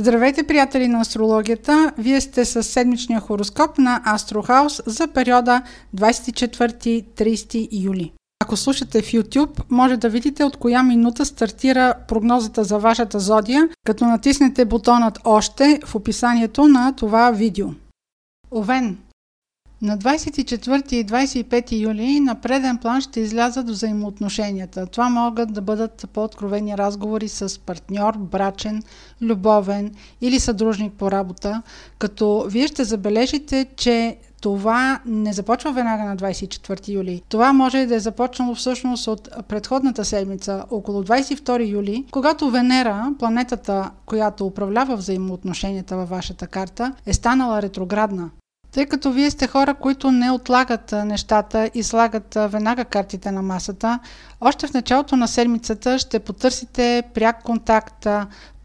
Здравейте, приятели на астрологията! Вие сте с седмичния хороскоп на Астрохаус за периода 24-30 юли. Ако слушате в YouTube, може да видите от коя минута стартира прогнозата за вашата зодия, като натиснете бутонът Още в описанието на това видео. Овен на 24 и 25 юли на преден план ще излязат взаимоотношенията. Това могат да бъдат по-откровени разговори с партньор, брачен, любовен или съдружник по работа, като вие ще забележите, че това не започва веднага на 24 юли. Това може да е започнало всъщност от предходната седмица, около 22 юли, когато Венера, планетата, която управлява взаимоотношенията във вашата карта, е станала ретроградна. Тъй като вие сте хора, които не отлагат нещата и слагат веднага картите на масата, още в началото на седмицата ще потърсите пряк контакт,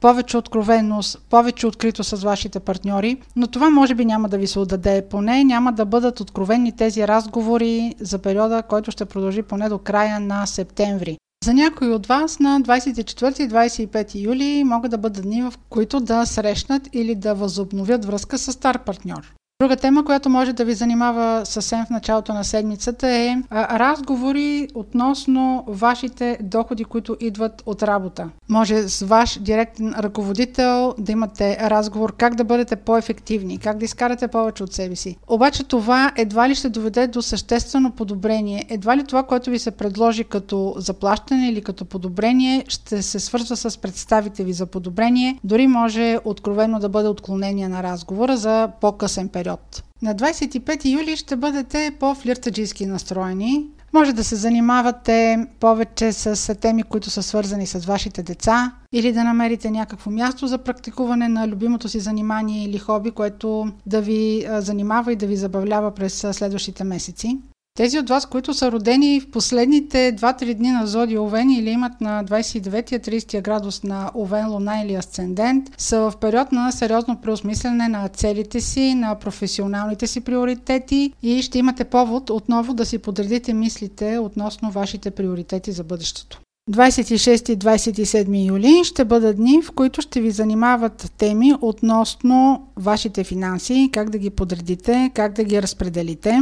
повече откровеност, повече открито с вашите партньори, но това може би няма да ви се отдаде. Поне няма да бъдат откровени тези разговори за периода, който ще продължи поне до края на септември. За някои от вас на 24 и 25 юли могат да бъдат дни, в които да срещнат или да възобновят връзка с стар партньор. Друга тема, която може да ви занимава съвсем в началото на седмицата е разговори относно вашите доходи, които идват от работа. Може с ваш директен ръководител да имате разговор как да бъдете по-ефективни, как да изкарате повече от себе си. Обаче това едва ли ще доведе до съществено подобрение. Едва ли това, което ви се предложи като заплащане или като подобрение, ще се свързва с представите ви за подобрение. Дори може откровено да бъде отклонение на разговора за по-късен период период. На 25 юли ще бъдете по-флиртаджийски настроени. Може да се занимавате повече с теми, които са свързани с вашите деца или да намерите някакво място за практикуване на любимото си занимание или хоби, което да ви занимава и да ви забавлява през следващите месеци. Тези от вас, които са родени в последните 2-3 дни на Зодия Овен или имат на 29-30 градус на Овен, Луна или Асцендент, са в период на сериозно преосмислене на целите си, на професионалните си приоритети и ще имате повод отново да си подредите мислите относно вашите приоритети за бъдещето. 26 и 27 юли ще бъдат дни, в които ще ви занимават теми относно вашите финанси, как да ги подредите, как да ги разпределите.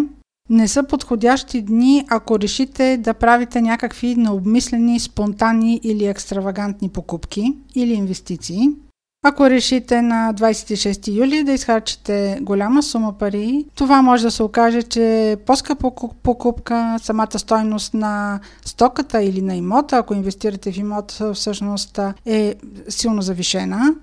Не са подходящи дни, ако решите да правите някакви необмислени, спонтанни или екстравагантни покупки или инвестиции. Ако решите на 26 юли да изхарчите голяма сума пари, това може да се окаже, че по-скъпа покупка, самата стойност на стоката или на имота, ако инвестирате в имот, всъщност е силно завишена.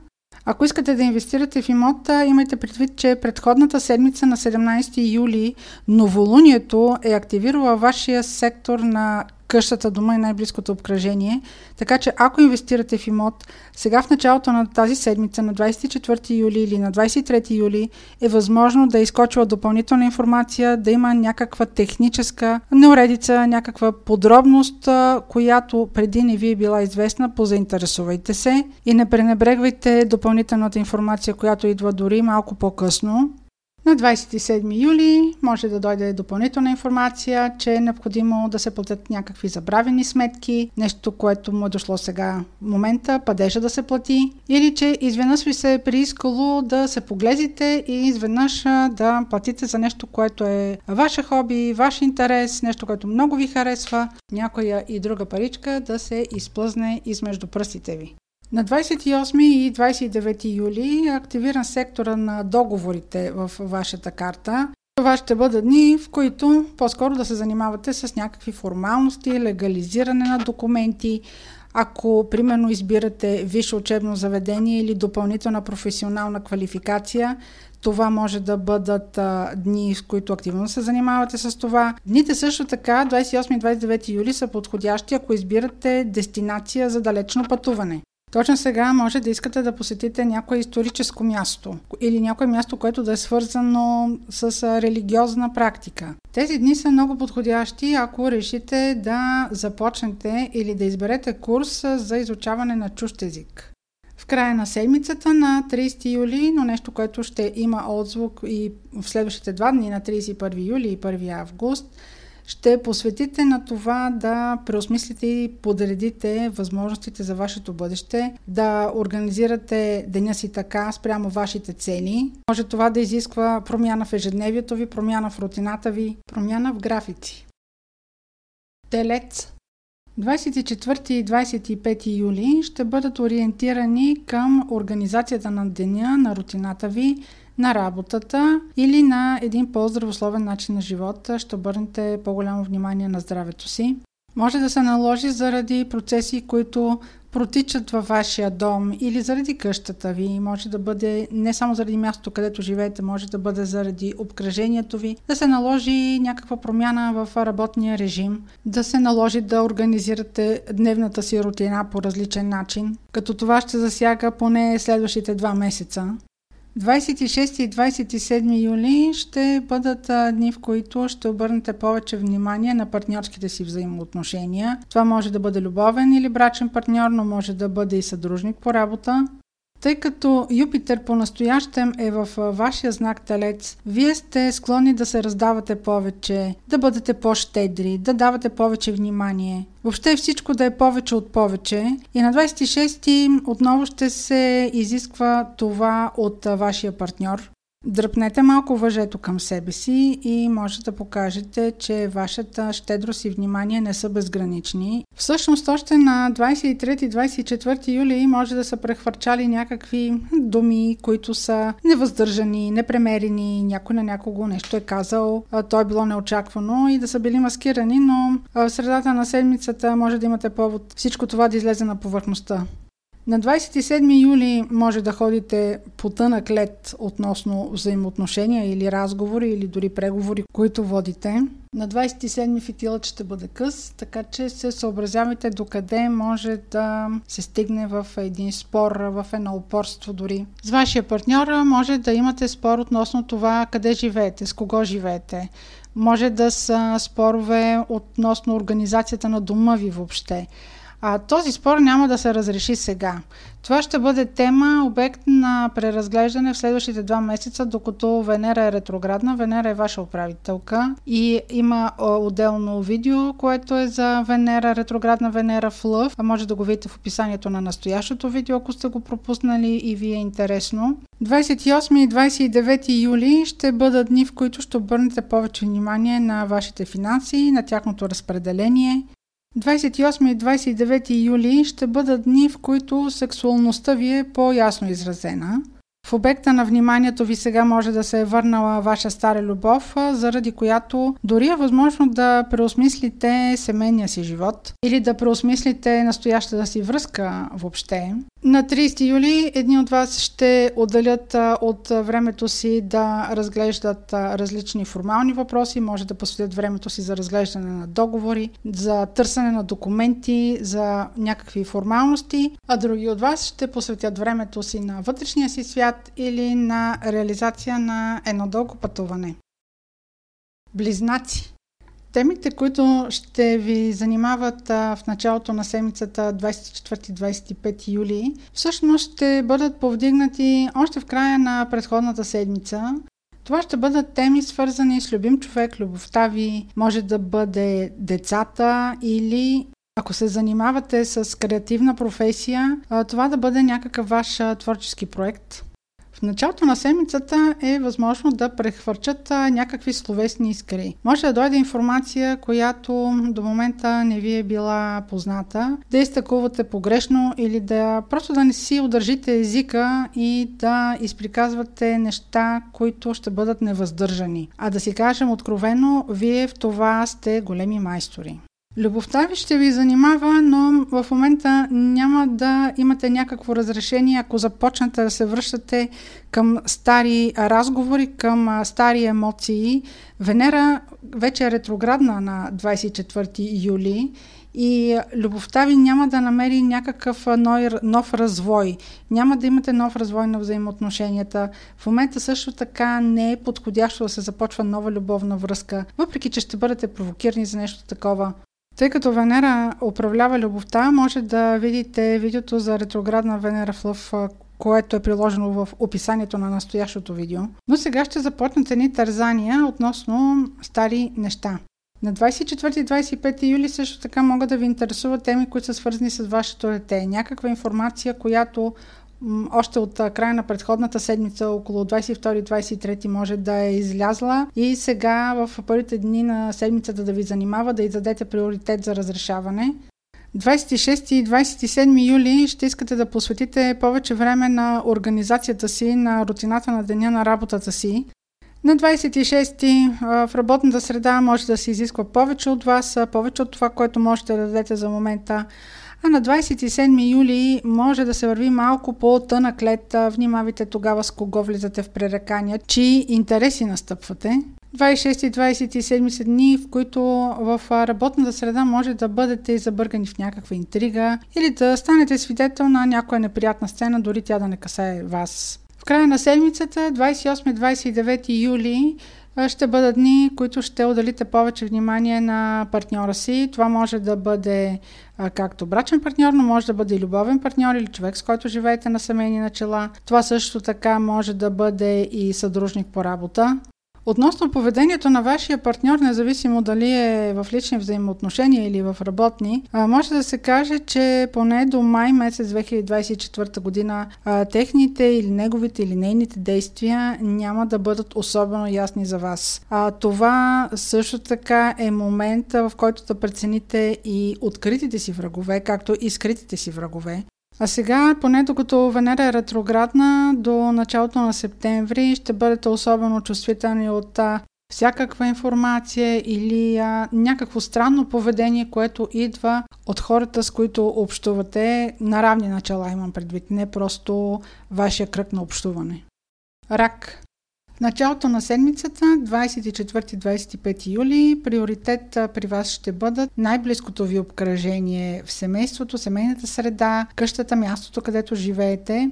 Ако искате да инвестирате в имота, имайте предвид, че предходната седмица на 17 юли новолунието е активирала вашия сектор на къщата, дома и най-близкото обкръжение. Така че ако инвестирате в имот, сега в началото на тази седмица, на 24 юли или на 23 юли, е възможно да е изкочила допълнителна информация, да има някаква техническа неуредица, някаква подробност, която преди не ви е била известна, позаинтересувайте се и не пренебрегвайте допълнителната информация, която идва дори малко по-късно. На 27 юли може да дойде допълнителна информация, че е необходимо да се платят някакви забравени сметки, нещо, което му е дошло сега в момента, падежа да се плати, или че изведнъж ви се е приискало да се поглезите и изведнъж да платите за нещо, което е ваше хоби, ваш интерес, нещо, което много ви харесва, някоя и друга паричка да се изплъзне измежду пръстите ви. На 28 и 29 юли е активиран сектора на договорите в вашата карта. Това ще бъдат дни, в които по-скоро да се занимавате с някакви формалности, легализиране на документи. Ако, примерно, избирате висше учебно заведение или допълнителна професионална квалификация, това може да бъдат а, дни, в които активно се занимавате с това. Дните също така, 28 и 29 юли, са подходящи, ако избирате дестинация за далечно пътуване. Точно сега може да искате да посетите някое историческо място или някое място, което да е свързано с религиозна практика. Тези дни са много подходящи, ако решите да започнете или да изберете курс за изучаване на чужд език. В края на седмицата на 30 юли, но нещо, което ще има отзвук и в следващите два дни на 31 юли и 1 август, ще посветите на това да преосмислите и подредите възможностите за вашето бъдеще, да организирате деня си така спрямо вашите цели. Може това да изисква промяна в ежедневието ви, промяна в рутината ви, промяна в графици. Телец 24 и 25 юли ще бъдат ориентирани към организацията на деня, на рутината ви, на работата или на един по-здравословен начин на живота. Ще обърнете по-голямо внимание на здравето си. Може да се наложи заради процеси, които протичат във вашия дом или заради къщата ви. Може да бъде не само заради мястото, където живеете, може да бъде заради обкръжението ви, да се наложи някаква промяна в работния режим, да се наложи да организирате дневната си рутина по различен начин, като това ще засяга поне следващите два месеца. 26 и 27 юли ще бъдат дни, в които ще обърнете повече внимание на партньорските си взаимоотношения. Това може да бъде любовен или брачен партньор, но може да бъде и съдружник по работа. Тъй като Юпитер по-настоящем е в вашия знак Телец, вие сте склонни да се раздавате повече, да бъдете по-щедри, да давате повече внимание. Въобще всичко да е повече от повече. И на 26-ти отново ще се изисква това от вашия партньор. Дръпнете малко въжето към себе си и може да покажете, че вашата щедрост и внимание не са безгранични. Всъщност, още на 23-24 юли може да са прехвърчали някакви думи, които са невъздържани, непремерени, някой на някого нещо е казал, то е било неочаквано и да са били маскирани, но в средата на седмицата може да имате повод всичко това да излезе на повърхността. На 27 юли може да ходите по тънък лед относно взаимоотношения или разговори или дори преговори, които водите. На 27 фитилът ще бъде къс, така че се съобразявайте докъде може да се стигне в един спор, в едно упорство дори. С вашия партньор може да имате спор относно това къде живеете, с кого живеете. Може да са спорове относно организацията на дома ви въобще. А, този спор няма да се разреши сега. Това ще бъде тема, обект на преразглеждане в следващите два месеца, докато Венера е ретроградна. Венера е ваша управителка и има отделно видео, което е за Венера, ретроградна Венера в Лъв. А може да го видите в описанието на настоящото видео, ако сте го пропуснали и ви е интересно. 28 и 29 юли ще бъдат дни, в които ще обърнете повече внимание на вашите финанси, на тяхното разпределение 28 и 29 юли ще бъдат дни, в които сексуалността ви е по-ясно изразена – в обекта на вниманието ви сега може да се е върнала ваша стара любов, заради която дори е възможно да преосмислите семейния си живот или да преосмислите настоящата си връзка въобще. На 30 юли едни от вас ще отделят от времето си да разглеждат различни формални въпроси, може да посветят времето си за разглеждане на договори, за търсене на документи, за някакви формалности, а други от вас ще посветят времето си на вътрешния си свят, свят или на реализация на едно дълго пътуване. Близнаци. Темите, които ще ви занимават в началото на седмицата 24-25 юли, всъщност ще бъдат повдигнати още в края на предходната седмица. Това ще бъдат теми свързани с любим човек, любовта ви, може да бъде децата или ако се занимавате с креативна професия, това да бъде някакъв ваш творчески проект. В началото на седмицата е възможно да прехвърчат някакви словесни искри. Може да дойде информация, която до момента не ви е била позната, да изтъкувате погрешно или да просто да не си удържите езика и да изприказвате неща, които ще бъдат невъздържани. А да си кажем откровено, вие в това сте големи майстори. Любовта ви ще ви занимава, но в момента няма да имате някакво разрешение, ако започнете да се връщате към стари разговори, към стари емоции. Венера вече е ретроградна на 24 юли и любовта ви няма да намери някакъв нов развой. Няма да имате нов развой на взаимоотношенията. В момента също така не е подходящо да се започва нова любовна връзка, въпреки че ще бъдете провокирани за нещо такова. Тъй като Венера управлява любовта, може да видите видеото за ретроградна Венера в Лъв, което е приложено в описанието на настоящото видео. Но сега ще започнат едни тързания относно стари неща. На 24 и 25 юли също така могат да ви интересуват теми, които са свързани с вашето дете. Някаква информация, която още от края на предходната седмица, около 22-23 може да е излязла и сега в първите дни на седмицата да ви занимава, да издадете приоритет за разрешаване. 26 и 27 юли ще искате да посветите повече време на организацията си, на рутината на деня на работата си. На 26 в работната среда може да се изисква повече от вас, повече от това, което можете да дадете за момента. А на 27 юли може да се върви малко по тънък лед. Внимавайте тогава с кого влизате в пререкания, чии интереси настъпвате. 26 и 27 са дни, в които в работната среда може да бъдете забъргани в някаква интрига или да станете свидетел на някоя неприятна сцена, дори тя да не касае вас. В края на седмицата, 28-29 юли, ще бъдат дни, които ще отделите повече внимание на партньора си. Това може да бъде както брачен партньор, но може да бъде и любовен партньор или човек, с който живеете на семейни начала. Това също така може да бъде и съдружник по работа. Относно поведението на вашия партньор, независимо дали е в лични взаимоотношения или в работни, може да се каже, че поне до май месец 2024 година техните или неговите или нейните действия няма да бъдат особено ясни за вас. А, това също така е момента, в който да прецените и откритите си врагове, както и скритите си врагове. А сега, поне докато Венера е ретроградна, до началото на септември ще бъдете особено чувствителни от а, всякаква информация или а, някакво странно поведение, което идва от хората, с които общувате на равни начала, имам предвид, не просто вашия кръг на общуване. Рак. Началото на седмицата, 24-25 юли, приоритет при вас ще бъдат най-близкото ви обкръжение в семейството, семейната среда, къщата, мястото, където живеете.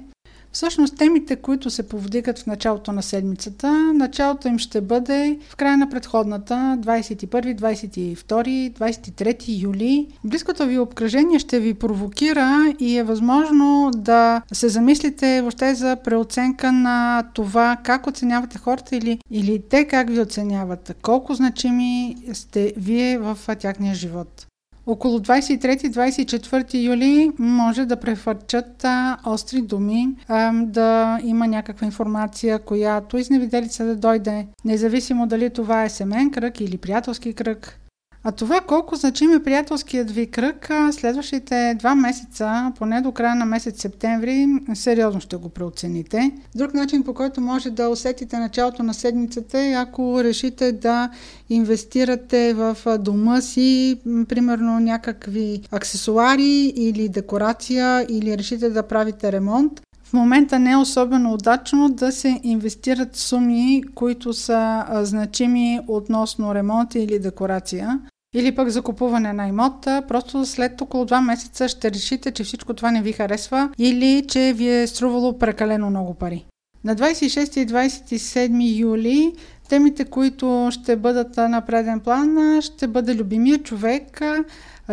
Всъщност темите, които се повдигат в началото на седмицата, началото им ще бъде в края на предходната 21, 22, 23 юли. Близкото ви обкръжение ще ви провокира и е възможно да се замислите въобще за преоценка на това как оценявате хората или, или те как ви оценяват, колко значими сте вие в тяхния живот. Около 23-24 юли може да префърчат остри думи, да има някаква информация, която изневиделица да дойде, независимо дали това е семен кръг или приятелски кръг. А това колко значим е приятелският ви кръг, следващите два месеца, поне до края на месец септември, сериозно ще го преоцените. Друг начин, по който може да усетите началото на седмицата е ако решите да инвестирате в дома си, примерно някакви аксесуари или декорация, или решите да правите ремонт. В момента не е особено удачно да се инвестират суми, които са значими относно ремонт или декорация или пък закупуване на имота, просто след около 2 месеца ще решите, че всичко това не ви харесва или че ви е струвало прекалено много пари. На 26 и 27 юли темите, които ще бъдат на преден план, ще бъде любимия човек,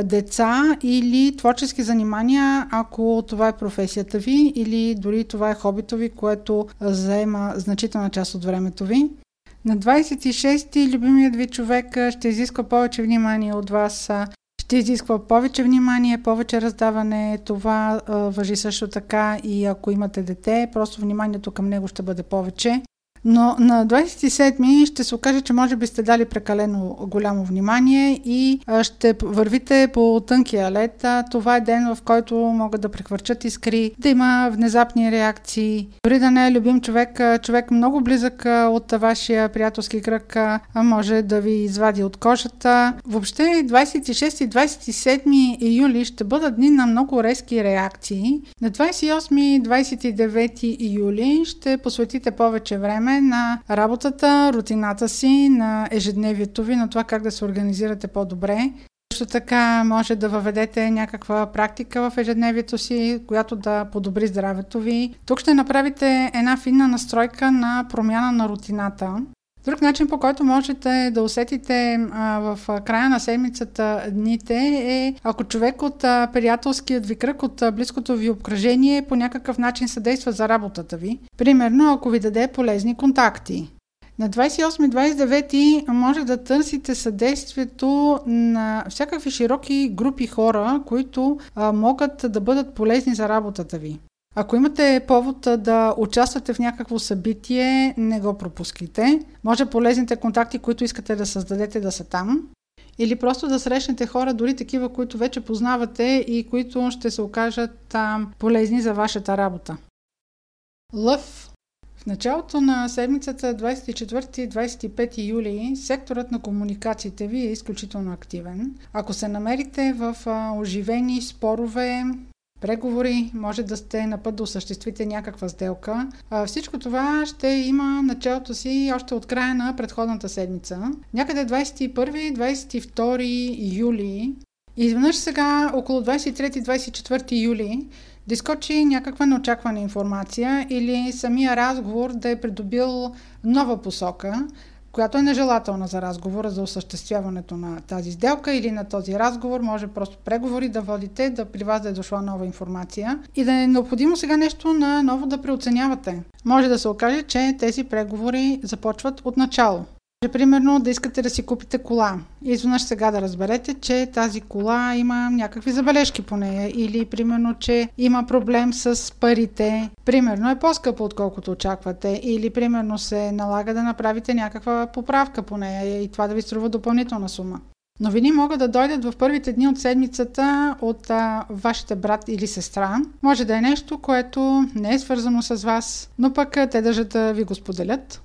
деца или творчески занимания, ако това е професията ви или дори това е хобито ви, което заема значителна част от времето ви. На 26-ти любимият ви човек ще изисква повече внимание от вас, ще изисква повече внимание, повече раздаване. Това въжи също така и ако имате дете, просто вниманието към него ще бъде повече. Но на 27-ми ще се окаже, че може би сте дали прекалено голямо внимание и ще вървите по тънкия лед. Това е ден, в който могат да прехвърчат искри, да има внезапни реакции. Дори да не е любим човек, човек много близък от вашия приятелски кръг може да ви извади от кожата. Въобще 26 и 27 юли ще бъдат дни на много резки реакции. На 28 и 29 юли ще посветите повече време на работата, рутината си, на ежедневието ви, на това как да се организирате по-добре. Също така може да въведете някаква практика в ежедневието си, която да подобри здравето ви. Тук ще направите една финна настройка на промяна на рутината. Друг начин, по който можете да усетите а, в края на седмицата дните е ако човек от а, приятелският ви кръг, от а, близкото ви обкръжение по някакъв начин съдейства за работата ви. Примерно, ако ви даде полезни контакти На 28-29 може да търсите съдействието на всякакви широки групи хора, които а, могат да бъдат полезни за работата ви. Ако имате повод да участвате в някакво събитие, не го пропускайте. Може полезните контакти, които искате да създадете, да са там. Или просто да срещнете хора, дори такива, които вече познавате и които ще се окажат а, полезни за вашата работа. Лъв. В началото на седмицата 24-25 юли секторът на комуникациите ви е изключително активен. Ако се намерите в оживени спорове, преговори, може да сте на път да осъществите някаква сделка. Всичко това ще има началото си още от края на предходната седмица. Някъде 21-22 юли изведнъж сега, около 23-24 юли, да изкочи някаква неочаквана информация или самия разговор да е придобил нова посока, която е нежелателна за разговора, за осъществяването на тази сделка или на този разговор. Може просто преговори да водите, да при вас да е дошла нова информация и да е необходимо сега нещо на ново да преоценявате. Може да се окаже, че тези преговори започват от начало. Примерно да искате да си купите кола изведнъж сега да разберете, че тази кола има някакви забележки по нея или примерно, че има проблем с парите. Примерно е по-скъпо отколкото очаквате или примерно се налага да направите някаква поправка по нея и това да ви струва допълнителна сума. Новини могат да дойдат в първите дни от седмицата от а, вашите брат или сестра. Може да е нещо, което не е свързано с вас, но пък те държат да ви го споделят.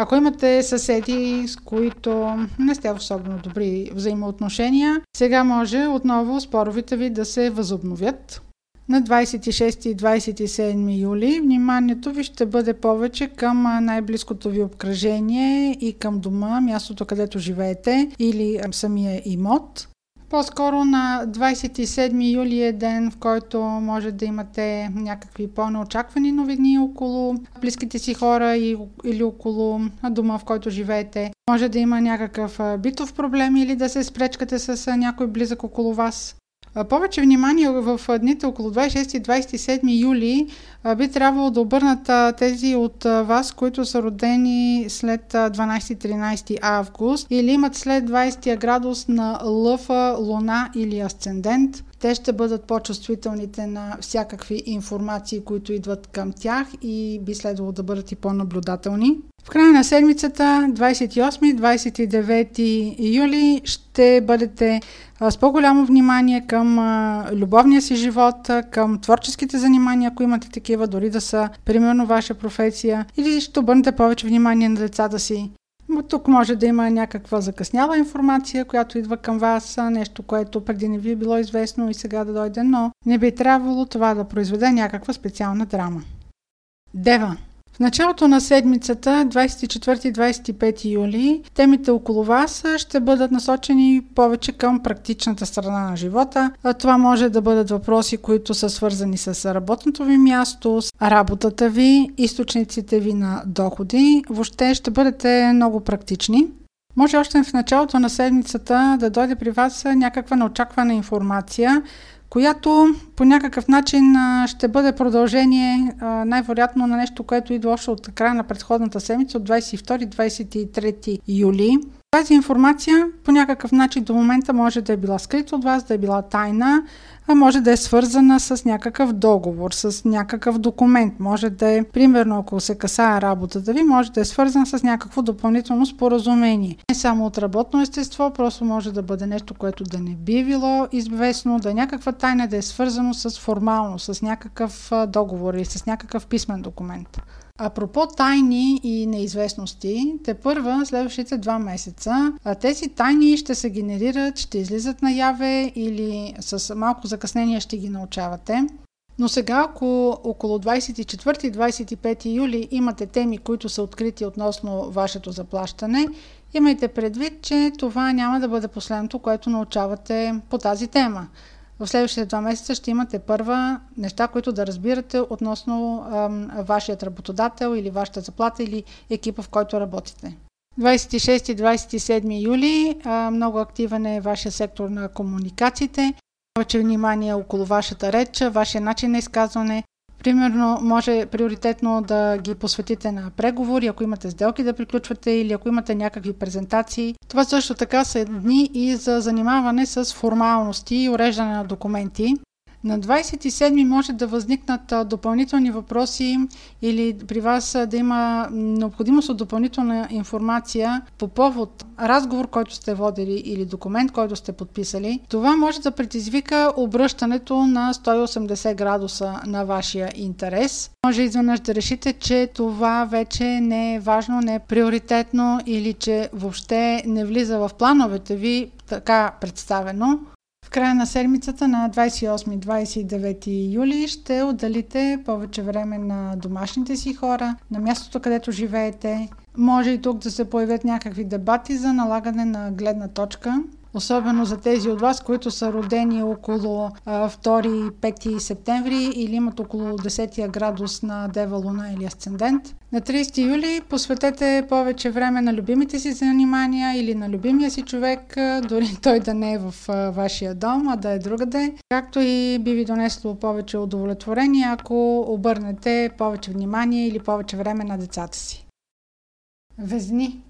Ако имате съседи, с които не сте в особено добри взаимоотношения, сега може отново споровите ви да се възобновят. На 26 и 27 юли вниманието ви ще бъде повече към най-близкото ви обкръжение и към дома, мястото където живеете или самия имот. По-скоро на 27 юли е ден, в който може да имате някакви по-неочаквани новини около близките си хора или около дома, в който живеете. Може да има някакъв битов проблем или да се спречкате с някой близък около вас. Повече внимание в дните около 26 и 27 юли би трябвало да обърнат тези от вас, които са родени след 12-13 август или имат след 20 градус на лъфа, луна или асцендент. Те ще бъдат по-чувствителните на всякакви информации, които идват към тях и би следвало да бъдат и по-наблюдателни. В края на седмицата, 28-29 юли, ще бъдете с по-голямо внимание към любовния си живот, към творческите занимания, ако имате такива, дори да са примерно ваша професия, или ще обърнете повече внимание на децата си. Тук може да има някаква закъсняла информация, която идва към вас, нещо, което преди не ви е било известно и сега да дойде, но не би трябвало това да произведе някаква специална драма. Дева в началото на седмицата, 24-25 юли, темите около вас ще бъдат насочени повече към практичната страна на живота. Това може да бъдат въпроси, които са свързани с работното ви място, с работата ви, източниците ви на доходи. Въобще ще бъдете много практични. Може още в началото на седмицата да дойде при вас някаква неочаквана информация, която по някакъв начин ще бъде продължение най-вероятно на нещо, което идва още от края на предходната седмица, от 22-23 юли. Тази информация по някакъв начин до момента може да е била скрита от вас, да е била тайна, а може да е свързана с някакъв договор, с някакъв документ. Може да е, примерно, ако се касае работата ви, може да е свързан с някакво допълнително споразумение. Не само от работно естество, просто може да бъде нещо, което да не би било известно, да е някаква тайна, да е свързано с формално, с някакъв договор или с някакъв писмен документ. Апропо тайни и неизвестности, те първа следващите два месеца тези тайни ще се генерират, ще излизат наяве или с малко закъснение ще ги научавате. Но сега, ако около 24-25 юли имате теми, които са открити относно вашето заплащане, имайте предвид, че това няма да бъде последното, което научавате по тази тема в следващите два месеца ще имате първа неща, които да разбирате относно ам, вашият работодател или вашата заплата или екипа, в който работите. 26 и 27 юли а, много активен е вашия сектор на комуникациите. Повече внимание около вашата реч, вашия начин на изказване. Примерно, може приоритетно да ги посветите на преговори, ако имате сделки да приключвате или ако имате някакви презентации. Това също така са дни и за занимаване с формалности и уреждане на документи. На 27 може да възникнат допълнителни въпроси или при вас да има необходимост от допълнителна информация по повод разговор, който сте водили или документ, който сте подписали. Това може да предизвика обръщането на 180 градуса на вашия интерес. Може изведнъж да решите, че това вече не е важно, не е приоритетно или че въобще не влиза в плановете ви така представено. В края на седмицата на 28-29 юли ще отделите повече време на домашните си хора, на мястото, където живеете. Може и тук да се появят някакви дебати за налагане на гледна точка особено за тези от вас, които са родени около 2-5 септември или имат около 10 градус на Дева Луна или Асцендент. На 30 юли посветете повече време на любимите си занимания или на любимия си човек, дори той да не е в вашия дом, а да е другаде. Както и би ви донесло повече удовлетворение, ако обърнете повече внимание или повече време на децата си. Везни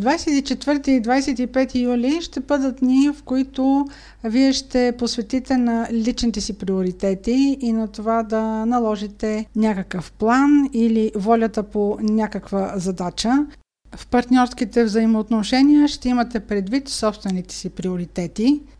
24 и 25 юли ще бъдат дни, в които вие ще посветите на личните си приоритети и на това да наложите някакъв план или волята по някаква задача. В партньорските взаимоотношения ще имате предвид собствените си приоритети –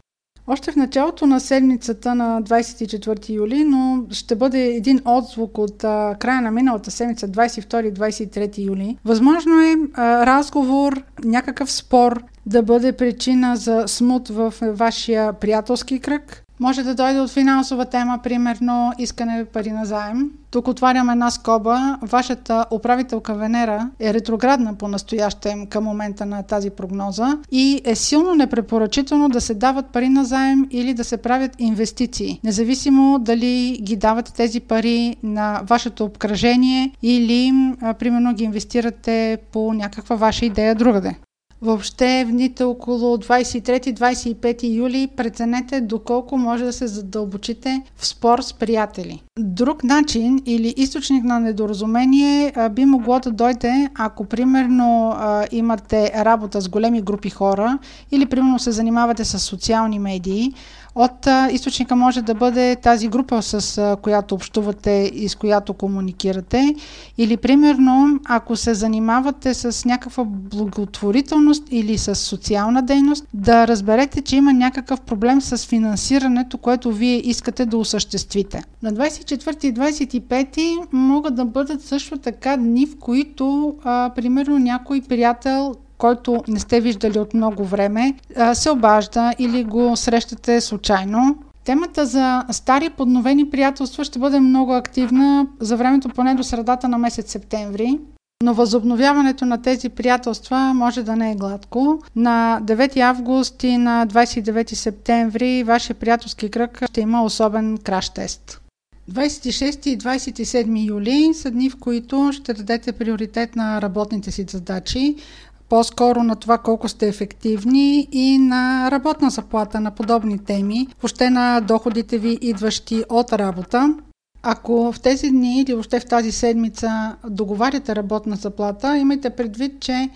още в началото на седмицата на 24 юли, но ще бъде един отзвук от а, края на миналата седмица, 22-23 юли. Възможно е а, разговор, някакъв спор да бъде причина за смут в вашия приятелски кръг може да дойде от финансова тема, примерно искане пари на заем. Тук отварям една скоба. Вашата управителка Венера е ретроградна по настоящем към момента на тази прогноза и е силно непрепоръчително да се дават пари на заем или да се правят инвестиции. Независимо дали ги давате тези пари на вашето обкръжение или примерно ги инвестирате по някаква ваша идея другаде. Въобще в дните около 23-25 юли преценете доколко може да се задълбочите в спор с приятели. Друг начин или източник на недоразумение би могло да дойде, ако примерно имате работа с големи групи хора или примерно се занимавате с социални медии, от а, източника може да бъде тази група, с а, която общувате и с която комуникирате. Или, примерно, ако се занимавате с някаква благотворителност или с социална дейност, да разберете, че има някакъв проблем с финансирането, което вие искате да осъществите. На 24 и 25 могат да бъдат също така дни, в които, а, примерно, някой приятел който не сте виждали от много време, се обажда или го срещате случайно. Темата за стари подновени приятелства ще бъде много активна за времето поне до средата на месец септември. Но възобновяването на тези приятелства може да не е гладко. На 9 август и на 29 септември вашия приятелски кръг ще има особен краш тест. 26 и 27 юли са дни, в които ще дадете приоритет на работните си задачи, по-скоро на това колко сте ефективни и на работна заплата на подобни теми, въобще на доходите ви идващи от работа. Ако в тези дни или въобще в тази седмица договаряте работна заплата, имайте предвид, че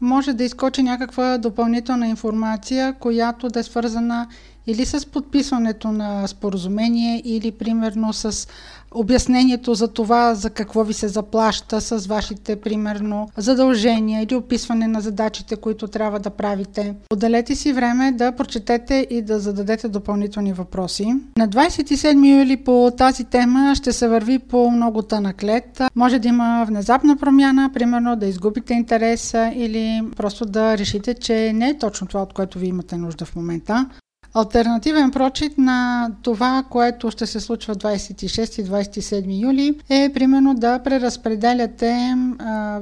може да изкочи някаква допълнителна информация, която да е свързана или с подписването на споразумение, или примерно с обяснението за това за какво ви се заплаща с вашите, примерно, задължения или описване на задачите, които трябва да правите. Отделете си време да прочетете и да зададете допълнителни въпроси. На 27 юли по тази тема ще се върви по много тънък лед. Може да има внезапна промяна, примерно да изгубите интереса или просто да решите, че не е точно това, от което ви имате нужда в момента. Альтернативен прочит на това, което ще се случва 26 и 27 юли е примерно да преразпределяте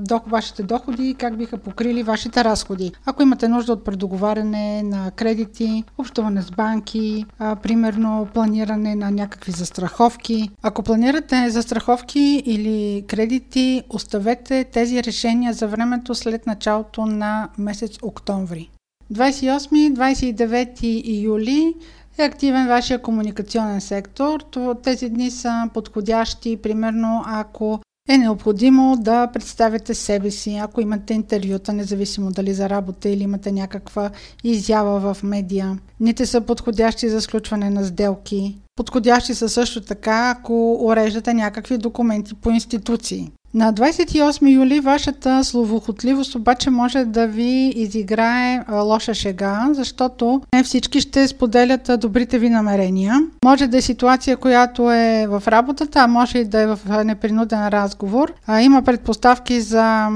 до, вашите доходи как биха покрили вашите разходи. Ако имате нужда от предоговаряне на кредити, общуване с банки, а, примерно планиране на някакви застраховки. Ако планирате застраховки или кредити, оставете тези решения за времето след началото на месец октомври. 28-29 юли е активен вашия комуникационен сектор. Тези дни са подходящи, примерно ако е необходимо да представите себе си, ако имате интервюта, независимо дали за работа или имате някаква изява в медия. Ните са подходящи за сключване на сделки. Подходящи са също така, ако уреждате някакви документи по институции. На 28 юли вашата словохотливост обаче може да ви изиграе лоша шега, защото не всички ще споделят добрите ви намерения. Може да е ситуация, която е в работата, а може и да е в непринуден разговор. Има предпоставки за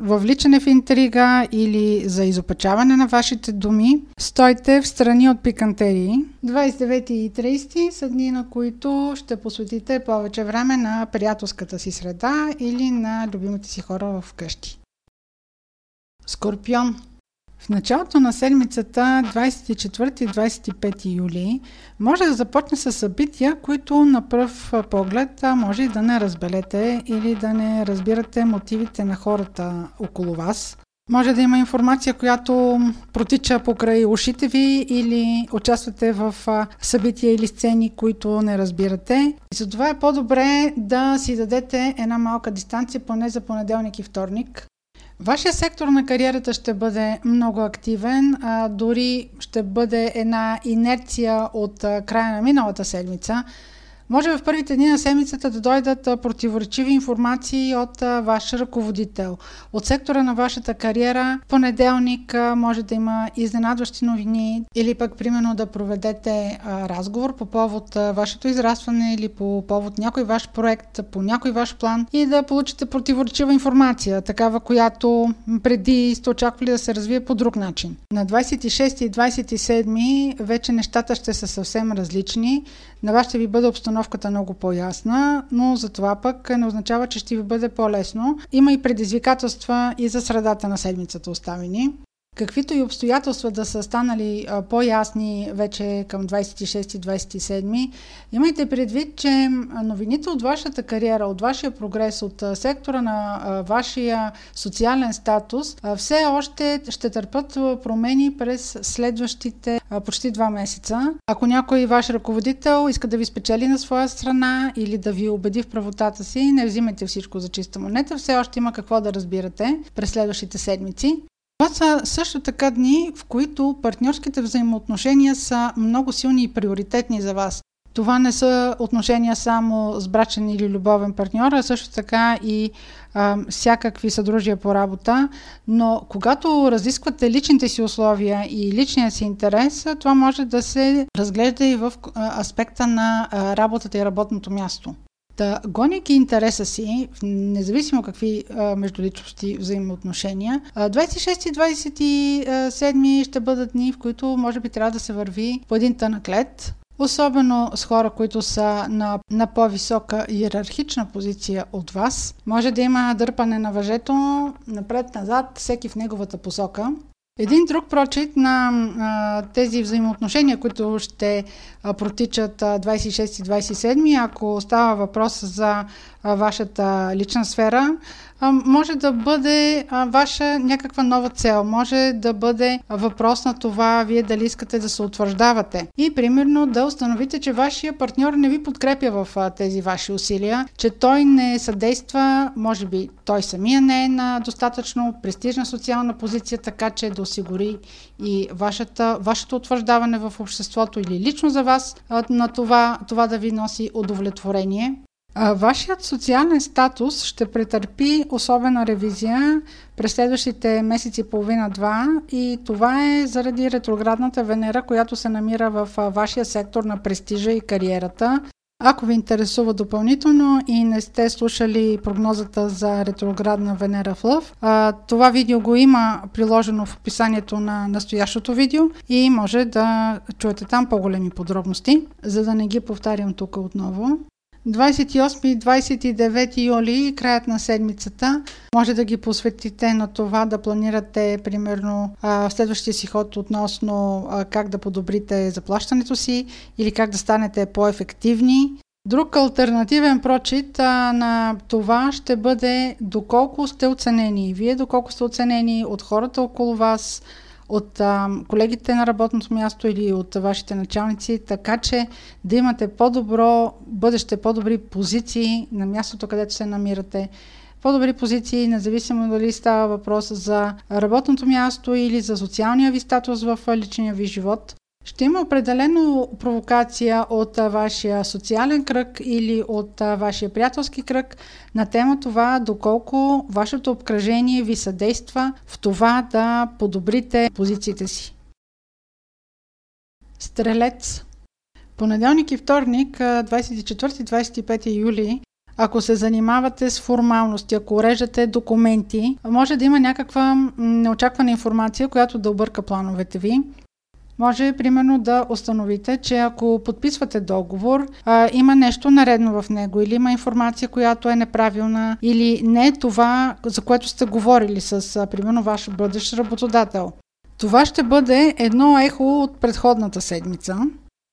въвличане в интрига или за изопачаване на вашите думи. Стойте в страни от пикантерии. 29 и 30 са дни, на които ще посветите повече време на приятелската си среда или на любимите си хора в къщи. Скорпион в началото на седмицата, 24-25 юли, може да започне с събития, които на пръв поглед може и да не разбелете или да не разбирате мотивите на хората около вас. Може да има информация, която протича покрай ушите ви или участвате в събития или сцени, които не разбирате. И затова е по-добре да си дадете една малка дистанция, поне за понеделник и вторник. Вашия сектор на кариерата ще бъде много активен, а дори ще бъде една инерция от края на миналата седмица – може в първите дни на седмицата да дойдат противоречиви информации от ваш ръководител. От сектора на вашата кариера понеделник може да има изненадващи новини или пък примерно да проведете разговор по повод вашето израстване или по повод някой ваш проект, по някой ваш план и да получите противоречива информация, такава, която преди сте очаквали да се развие по друг начин. На 26 и 27 вече нещата ще са съвсем различни. На вас ще ви бъде обстановката много по-ясна, но за това пък не означава, че ще ви бъде по-лесно. Има и предизвикателства и за средата на седмицата оставени. Каквито и обстоятелства да са станали по-ясни вече към 26-27, имайте предвид, че новините от вашата кариера, от вашия прогрес, от сектора на вашия социален статус, все още ще търпят промени през следващите почти два месеца. Ако някой ваш ръководител иска да ви спечели на своя страна или да ви убеди в правотата си, не взимайте всичко за чиста монета, все още има какво да разбирате през следващите седмици. Това са също така дни, в които партньорските взаимоотношения са много силни и приоритетни за вас. Това не са отношения само с брачен или любовен партньор, а също така и а, всякакви съдружия по работа. Но когато разисквате личните си условия и личния си интерес, това може да се разглежда и в аспекта на работата и работното място. Да, гоняки интереса си, независимо какви а, междуличности взаимоотношения, 26 и 27 ще бъдат дни, в които може би трябва да се върви по един тънък лед, Особено с хора, които са на, на по-висока иерархична позиция от вас. Може да има дърпане на въжето напред-назад, всеки в неговата посока. Един друг прочит на а, тези взаимоотношения, които ще а, протичат 26 и 27, ако става въпрос за а, вашата лична сфера, може да бъде ваша някаква нова цел, може да бъде въпрос на това вие дали искате да се утвърждавате и примерно да установите, че вашия партньор не ви подкрепя в тези ваши усилия, че той не съдейства, може би той самия не е на достатъчно престижна социална позиция, така че да осигури и вашата, вашето утвърждаване в обществото или лично за вас на това, това да ви носи удовлетворение. Вашият социален статус ще претърпи особена ревизия през следващите месеци половина-два и това е заради ретроградната Венера, която се намира в вашия сектор на престижа и кариерата. Ако ви интересува допълнително и не сте слушали прогнозата за ретроградна Венера в Лъв, това видео го има приложено в описанието на настоящото видео и може да чуете там по-големи подробности, за да не ги повтарям тук отново. 28 и 29 юли, краят на седмицата, може да ги посветите на това да планирате, примерно, в следващия си ход относно как да подобрите заплащането си или как да станете по-ефективни. Друг альтернативен прочит а, на това ще бъде доколко сте оценени. Вие доколко сте оценени от хората около вас, от а, колегите на работното място или от вашите началници, така че да имате по-добро бъдеще, по-добри позиции на мястото, където се намирате по-добри позиции, независимо дали става въпрос за работното място или за социалния ви статус в личния ви живот. Ще има определено провокация от вашия социален кръг или от вашия приятелски кръг на тема това доколко вашето обкръжение ви съдейства в това да подобрите позициите си. Стрелец Понеделник и вторник, 24-25 юли, ако се занимавате с формалности, ако режете документи, може да има някаква неочаквана информация, която да обърка плановете ви. Може, примерно, да установите, че ако подписвате договор, а, има нещо наредно в него или има информация, която е неправилна или не е това, за което сте говорили с, а, примерно, ваш бъдещ работодател. Това ще бъде едно ехо от предходната седмица.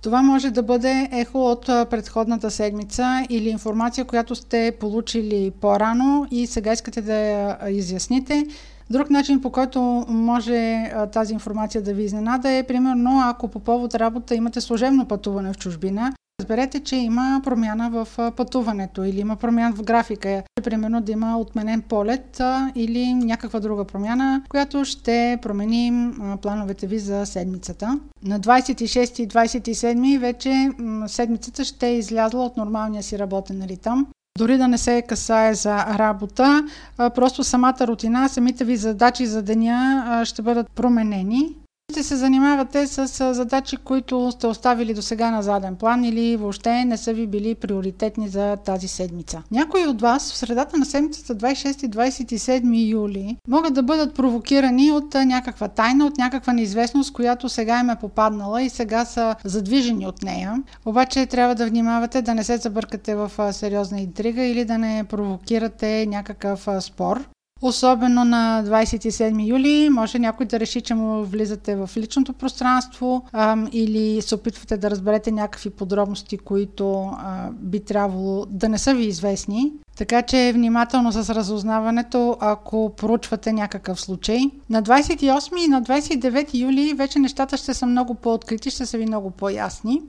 Това може да бъде ехо от предходната седмица или информация, която сте получили по-рано и сега искате да я изясните. Друг начин, по който може тази информация да ви изненада е, примерно, ако по повод работа имате служебно пътуване в чужбина, разберете, че има промяна в пътуването или има промяна в графика. Примерно да има отменен полет или някаква друга промяна, която ще промени плановете ви за седмицата. На 26 и 27 вече седмицата ще е излязла от нормалния си работен ритъм. Дори да не се касае за работа, просто самата рутина, самите ви задачи за деня ще бъдат променени ще се занимавате с задачи, които сте оставили до сега на заден план или въобще не са ви били приоритетни за тази седмица. Някои от вас в средата на седмицата 26-27 юли могат да бъдат провокирани от някаква тайна, от някаква неизвестност, която сега им е попаднала и сега са задвижени от нея. Обаче трябва да внимавате да не се забъркате в сериозна интрига или да не провокирате някакъв спор. Особено на 27 юли може някой да реши, че му влизате в личното пространство ам, или се опитвате да разберете някакви подробности, които а, би трябвало да не са ви известни. Така че внимателно с разузнаването, ако поручвате някакъв случай. На 28 и на 29 юли вече нещата ще са много по-открити, ще са ви много по-ясни.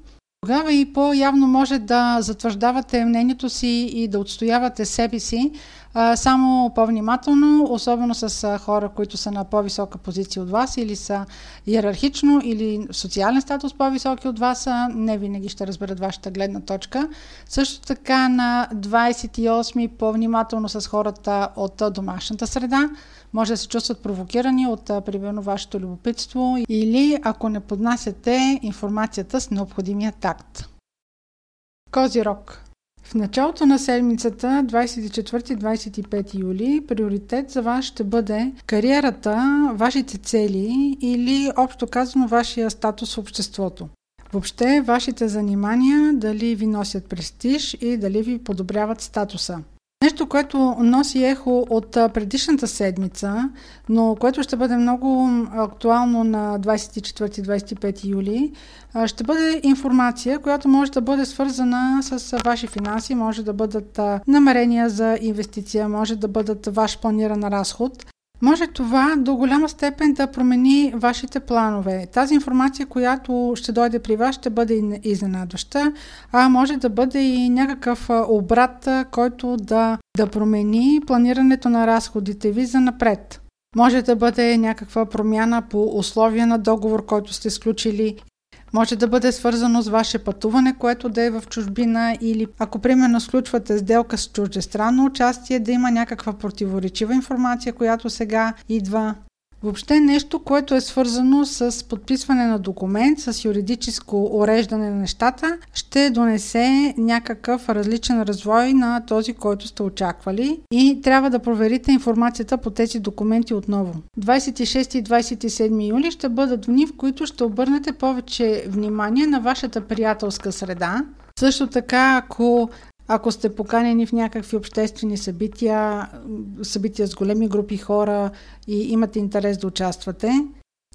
Тогава и по-явно може да затвърждавате мнението си и да отстоявате себе си само по-внимателно, особено с хора, които са на по-висока позиция от вас или са иерархично или социален статус по-високи от вас, не винаги ще разберат вашата гледна точка. Също така на 28 по-внимателно с хората от домашната среда, може да се чувстват провокирани от, примерно, вашето любопитство или ако не поднасяте информацията с необходимия такт. Козирог в началото на седмицата, 24-25 юли, приоритет за вас ще бъде кариерата, вашите цели или, общо казано, вашия статус в обществото. Въобще, вашите занимания дали ви носят престиж и дали ви подобряват статуса. Нещо, което носи ехо от предишната седмица, но което ще бъде много актуално на 24-25 юли, ще бъде информация, която може да бъде свързана с ваши финанси, може да бъдат намерения за инвестиция, може да бъдат ваш планиран разход. Може това до голяма степен да промени вашите планове. Тази информация, която ще дойде при вас, ще бъде изненадваща, а може да бъде и някакъв обрат, който да, да промени планирането на разходите ви за напред. Може да бъде някаква промяна по условия на договор, който сте сключили може да бъде свързано с ваше пътуване, което да е в чужбина или ако примерно сключвате сделка с чуждестранно участие, да има някаква противоречива информация, която сега идва Въобще нещо, което е свързано с подписване на документ, с юридическо уреждане на нещата, ще донесе някакъв различен развой на този, който сте очаквали и трябва да проверите информацията по тези документи отново. 26 и 27 юли ще бъдат дни, в които ще обърнете повече внимание на вашата приятелска среда, също така, ако ако сте поканени в някакви обществени събития, събития с големи групи хора и имате интерес да участвате,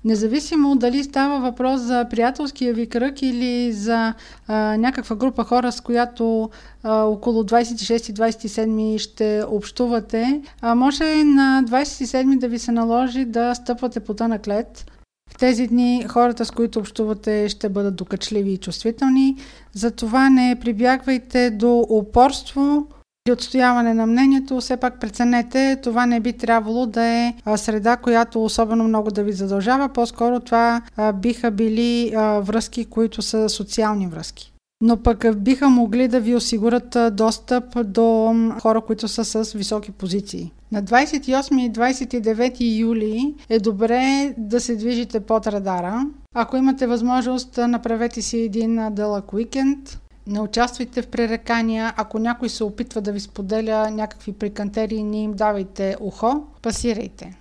Независимо дали става въпрос за приятелския ви кръг или за а, някаква група хора, с която а, около 26-27 ще общувате, а, може на 27 да ви се наложи да стъпвате по тънък лед, В тези дни хората, с които общувате, ще бъдат докачливи и чувствителни. Затова не прибягвайте до упорство и отстояване на мнението. Все пак преценете, това не би трябвало да е среда, която особено много да ви задължава. По-скоро това биха били връзки, които са социални връзки но пък биха могли да ви осигурят достъп до хора, които са с високи позиции. На 28 и 29 юли е добре да се движите под радара. Ако имате възможност, направете си един дълъг уикенд. Не участвайте в пререкания. Ако някой се опитва да ви споделя някакви прикантери, не им давайте ухо. Пасирайте.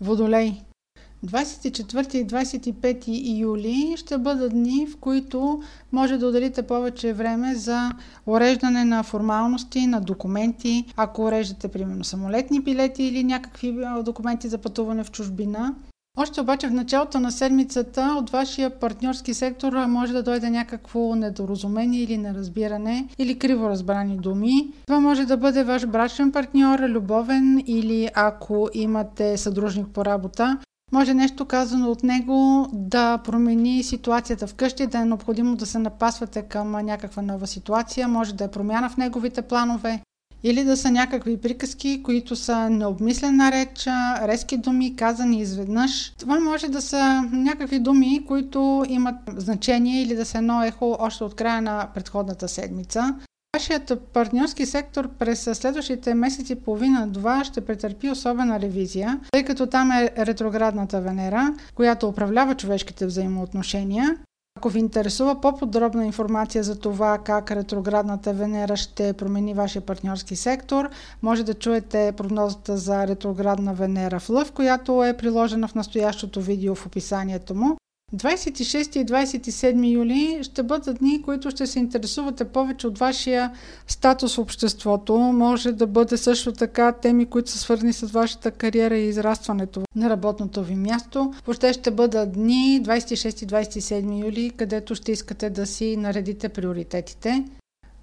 Водолей. 24 и 25 юли ще бъдат дни, в които може да отделите повече време за уреждане на формалности, на документи, ако уреждате примерно самолетни билети или някакви документи за пътуване в чужбина. Още обаче в началото на седмицата от вашия партньорски сектор може да дойде някакво недоразумение или неразбиране или криво разбрани думи. Това може да бъде ваш брачен партньор, любовен или ако имате съдружник по работа, може нещо казано от него да промени ситуацията вкъщи, да е необходимо да се напасвате към някаква нова ситуация, може да е промяна в неговите планове, или да са някакви приказки, които са необмислена реч, резки думи, казани изведнъж. Това може да са някакви думи, които имат значение или да са едно ехо още от края на предходната седмица. Вашият партньорски сектор през следващите месеци половина-два ще претърпи особена ревизия, тъй като там е ретроградната Венера, която управлява човешките взаимоотношения. Ако ви интересува по-подробна информация за това как ретроградната Венера ще промени вашия партньорски сектор, може да чуете прогнозата за ретроградна Венера в Лъв, която е приложена в настоящото видео в описанието му. 26 и 27 юли ще бъдат дни, които ще се интересувате повече от вашия статус в обществото. Може да бъде също така теми, които са свързани с вашата кариера и израстването на работното ви място. Въобще ще бъдат дни 26 и 27 юли, където ще искате да си наредите приоритетите.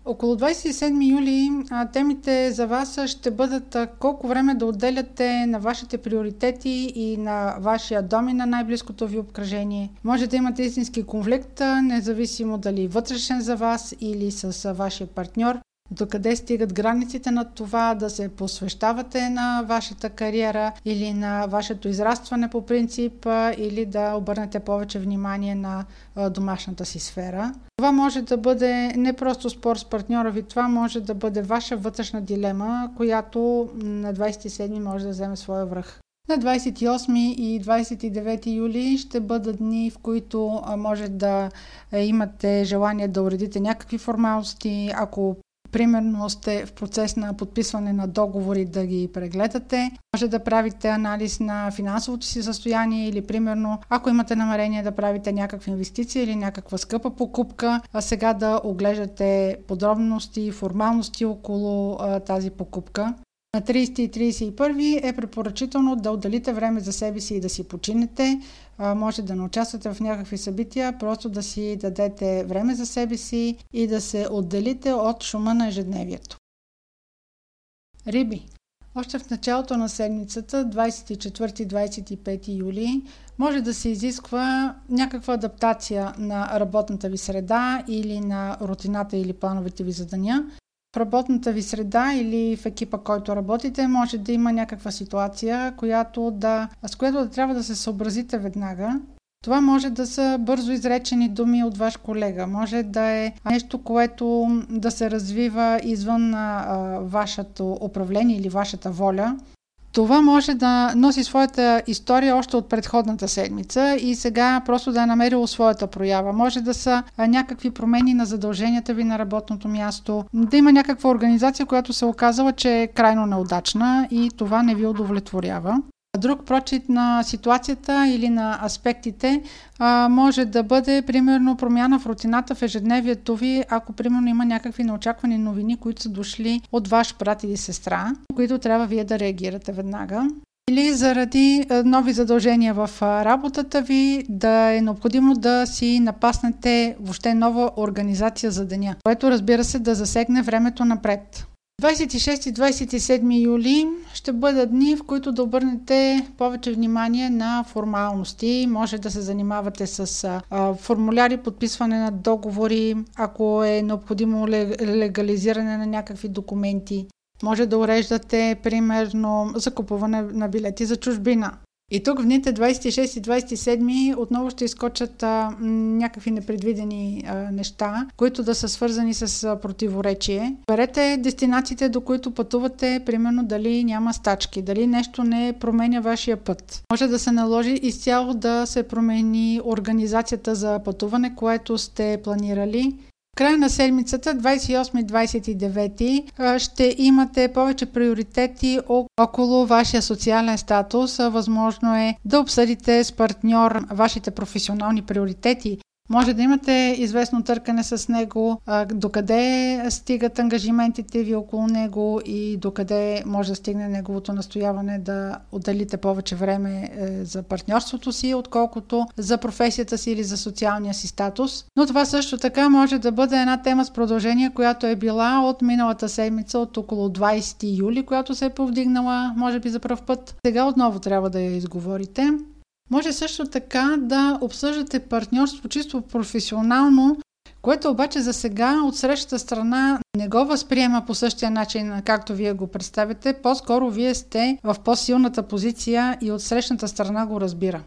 Около 27 юли темите за вас ще бъдат колко време да отделяте на вашите приоритети и на вашия дом и на най-близкото ви обкръжение. Може да имате истински конфликт, независимо дали вътрешен за вас или с вашия партньор. Докъде стигат границите на това да се посвещавате на вашата кариера или на вашето израстване по принцип или да обърнете повече внимание на домашната си сфера. Това може да бъде не просто спор с партньора ви, това може да бъде ваша вътрешна дилема, която на 27 може да вземе своя връх. На 28 и 29 юли ще бъдат дни, в които може да имате желание да уредите някакви формалности. Ако Примерно сте в процес на подписване на договори да ги прегледате. Може да правите анализ на финансовото си състояние или примерно ако имате намерение да правите някаква инвестиция или някаква скъпа покупка, а сега да оглеждате подробности и формалности около а, тази покупка. На 30 и 31 е препоръчително да отделите време за себе си и да си починете. Може да не участвате в някакви събития, просто да си дадете време за себе си и да се отделите от шума на ежедневието. Риби. Още в началото на седмицата, 24-25 юли, може да се изисква някаква адаптация на работната ви среда или на рутината или плановете ви за деня, в работната ви среда или в екипа, който работите, може да има някаква ситуация, която да, с която да трябва да се съобразите веднага. Това може да са бързо изречени думи от ваш колега, може да е нещо, което да се развива извън а, вашето управление или вашата воля. Това може да носи своята история още от предходната седмица и сега просто да е намерило своята проява. Може да са някакви промени на задълженията ви на работното място, да има някаква организация, която се оказала, че е крайно неудачна и това не ви удовлетворява. Друг прочит на ситуацията или на аспектите а, може да бъде, примерно, промяна в рутината в ежедневието ви, ако, примерно, има някакви неочаквани новини, които са дошли от ваш брат или сестра, които трябва вие да реагирате веднага. Или заради нови задължения в работата ви, да е необходимо да си напаснете въобще нова организация за деня, което разбира се да засегне времето напред. 26 и 27 юли ще бъдат дни, в които да обърнете повече внимание на формалности. Може да се занимавате с а, формуляри, подписване на договори, ако е необходимо легализиране на някакви документи. Може да уреждате, примерно, закупуване на билети за чужбина. И тук в дните 26 и 27 отново ще изкочат а, някакви непредвидени а, неща, които да са свързани с а, противоречие. Берете дестинациите, до които пътувате, примерно дали няма стачки, дали нещо не променя вашия път. Може да се наложи изцяло да се промени организацията за пътуване, което сте планирали края на седмицата, 28-29, ще имате повече приоритети около вашия социален статус. Възможно е да обсъдите с партньор вашите професионални приоритети може да имате известно търкане с него, докъде стигат ангажиментите ви около него и докъде може да стигне неговото настояване да отделите повече време е, за партньорството си, отколкото за професията си или за социалния си статус. Но това също така може да бъде една тема с продължение, която е била от миналата седмица, от около 20 юли, която се е повдигнала, може би за първ път. Сега отново трябва да я изговорите. Може също така да обсъждате партньорство чисто професионално, което обаче за сега от срещата страна не го възприема по същия начин, както вие го представите. По-скоро вие сте в по-силната позиция и от срещната страна го разбира.